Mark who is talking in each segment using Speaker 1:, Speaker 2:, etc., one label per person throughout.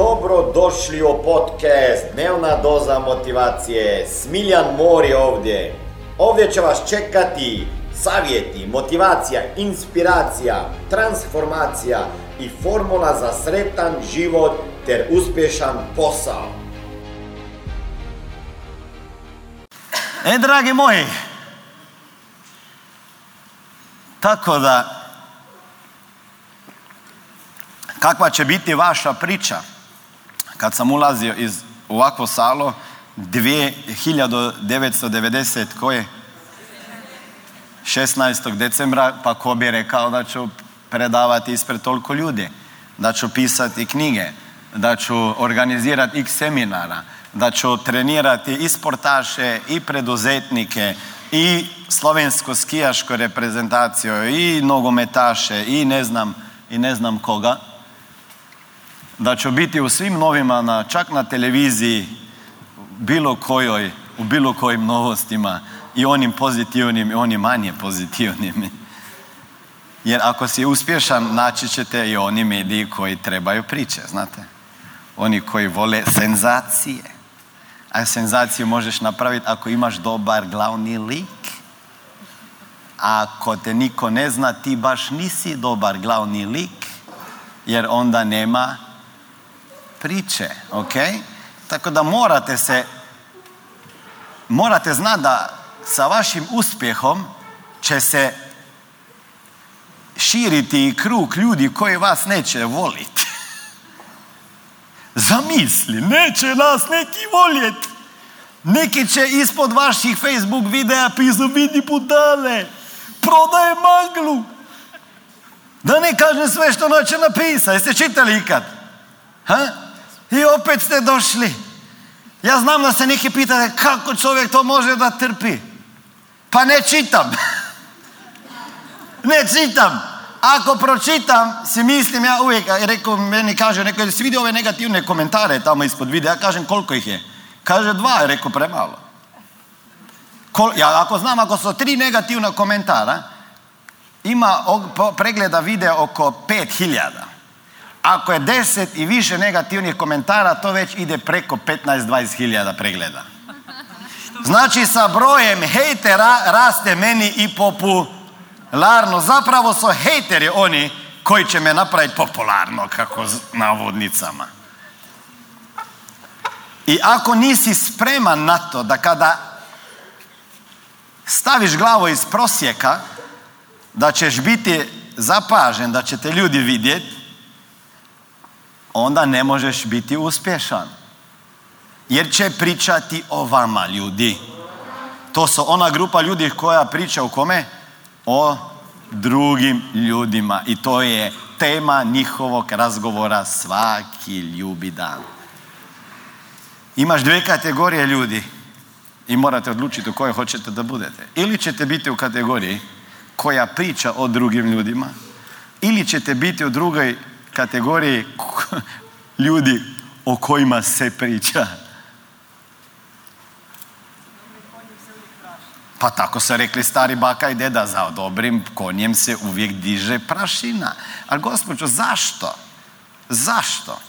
Speaker 1: Dobro došli u podcast Dnevna doza motivacije. Smiljan Mor je ovdje. Ovdje će vas čekati savjeti, motivacija, inspiracija, transformacija i formula za sretan život ter uspješan posao.
Speaker 2: E, dragi moji, tako da, kakva će biti vaša priča? Kad sam ulazio iz ovakvo salo, 2990 koje? 16. decembra, pa ko bi rekao da ću predavati ispred toliko ljudi, da ću pisati knjige, da ću organizirati x seminara, da ću trenirati i sportaše i preduzetnike i slovensko skijašku reprezentaciju i nogometaše i ne znam i ne znam koga da ću biti u svim novima čak na televiziji bilo kojoj u bilo kojim novostima i onim pozitivnim i onim manje pozitivnim. Jer ako si uspješan naći ćete i oni mediji koji trebaju priče znate? Oni koji vole senzacije. A senzaciju možeš napraviti ako imaš dobar glavni lik. Ako te niko ne zna, ti baš nisi dobar glavni lik, jer onda nema priče, ok? Tako da morate se, morate znati da sa vašim uspjehom će se širiti i krug ljudi koji vas neće voliti. Zamisli, neće nas neki voljeti. Neki će ispod vaših Facebook videa pisu vidi budale, prodaje maglu. Da ne kažem sve što neće napisa. Jeste čitali ikad? Ha? Opet ste došli. Ja znam da se neki pitate kako čovjek to može da trpi. Pa ne čitam. ne čitam. Ako pročitam, si mislim ja uvijek, rekao, meni kaže, rekao, si vidio ove negativne komentare tamo ispod videa, ja kažem koliko ih je. Kaže dva, rekao premalo. ja ako znam, ako su tri negativna komentara, ima pregleda videa oko pet hiljada. Ako je deset i više negativnih komentara, to već ide preko 15-20 hiljada pregleda. Znači sa brojem hejtera raste meni i popularno. Zapravo su hejteri oni koji će me napraviti popularno, kako navodnicama. I ako nisi spreman na to da kada staviš glavu iz prosjeka, da ćeš biti zapažen, da će te ljudi vidjeti, onda ne možeš biti uspješan. Jer će pričati o vama ljudi. To su ona grupa ljudi koja priča o kome? O drugim ljudima. I to je tema njihovog razgovora svaki ljubi dan. Imaš dvije kategorije ljudi i morate odlučiti u kojoj hoćete da budete. Ili ćete biti u kategoriji koja priča o drugim ljudima, ili ćete biti u drugoj kategoriji ljudi o kojima se priča. Pa tako su rekli stari baka i deda, za dobrim konjem se uvijek diže prašina. Ali gospođo, zašto? Zašto?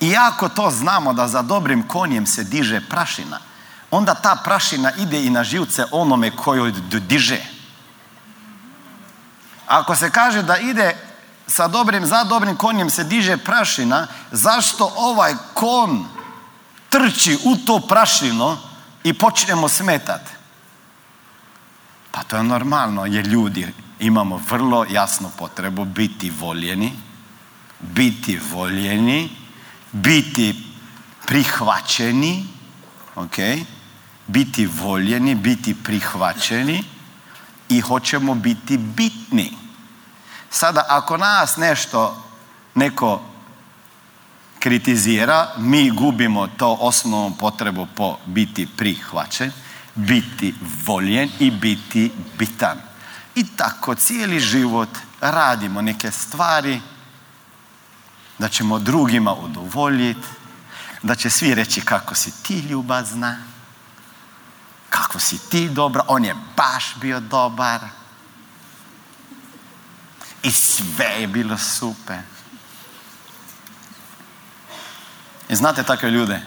Speaker 2: I ako to znamo da za dobrim konjem se diže prašina, onda ta prašina ide i na živce onome koji diže. Ako se kaže da ide sa dobrim, za dobrim konjem se diže prašina, zašto ovaj kon trči u to prašino i počnemo smetati? Pa to je normalno, jer ljudi imamo vrlo jasnu potrebu biti voljeni, biti voljeni biti prihvaćeni, ok, biti voljeni, biti prihvaćeni i hoćemo biti bitni. Sada, ako nas nešto neko kritizira, mi gubimo to osnovnu potrebu po biti prihvaćen, biti voljen i biti bitan. I tako cijeli život radimo neke stvari da ćemo drugima udovoljiti, da će svi reći kako si ti ljubazna, kako si ti dobra, on je baš bio dobar i sve je bilo super. I znate takve ljude?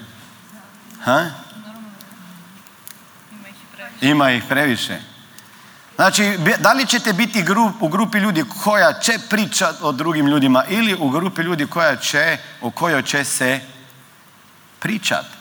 Speaker 2: Ha? Ima ih previše. Znači, da li ćete biti grup, u grupi ljudi koja će pričati o drugim ljudima ili u grupi ljudi koja će, u kojoj će se pričati?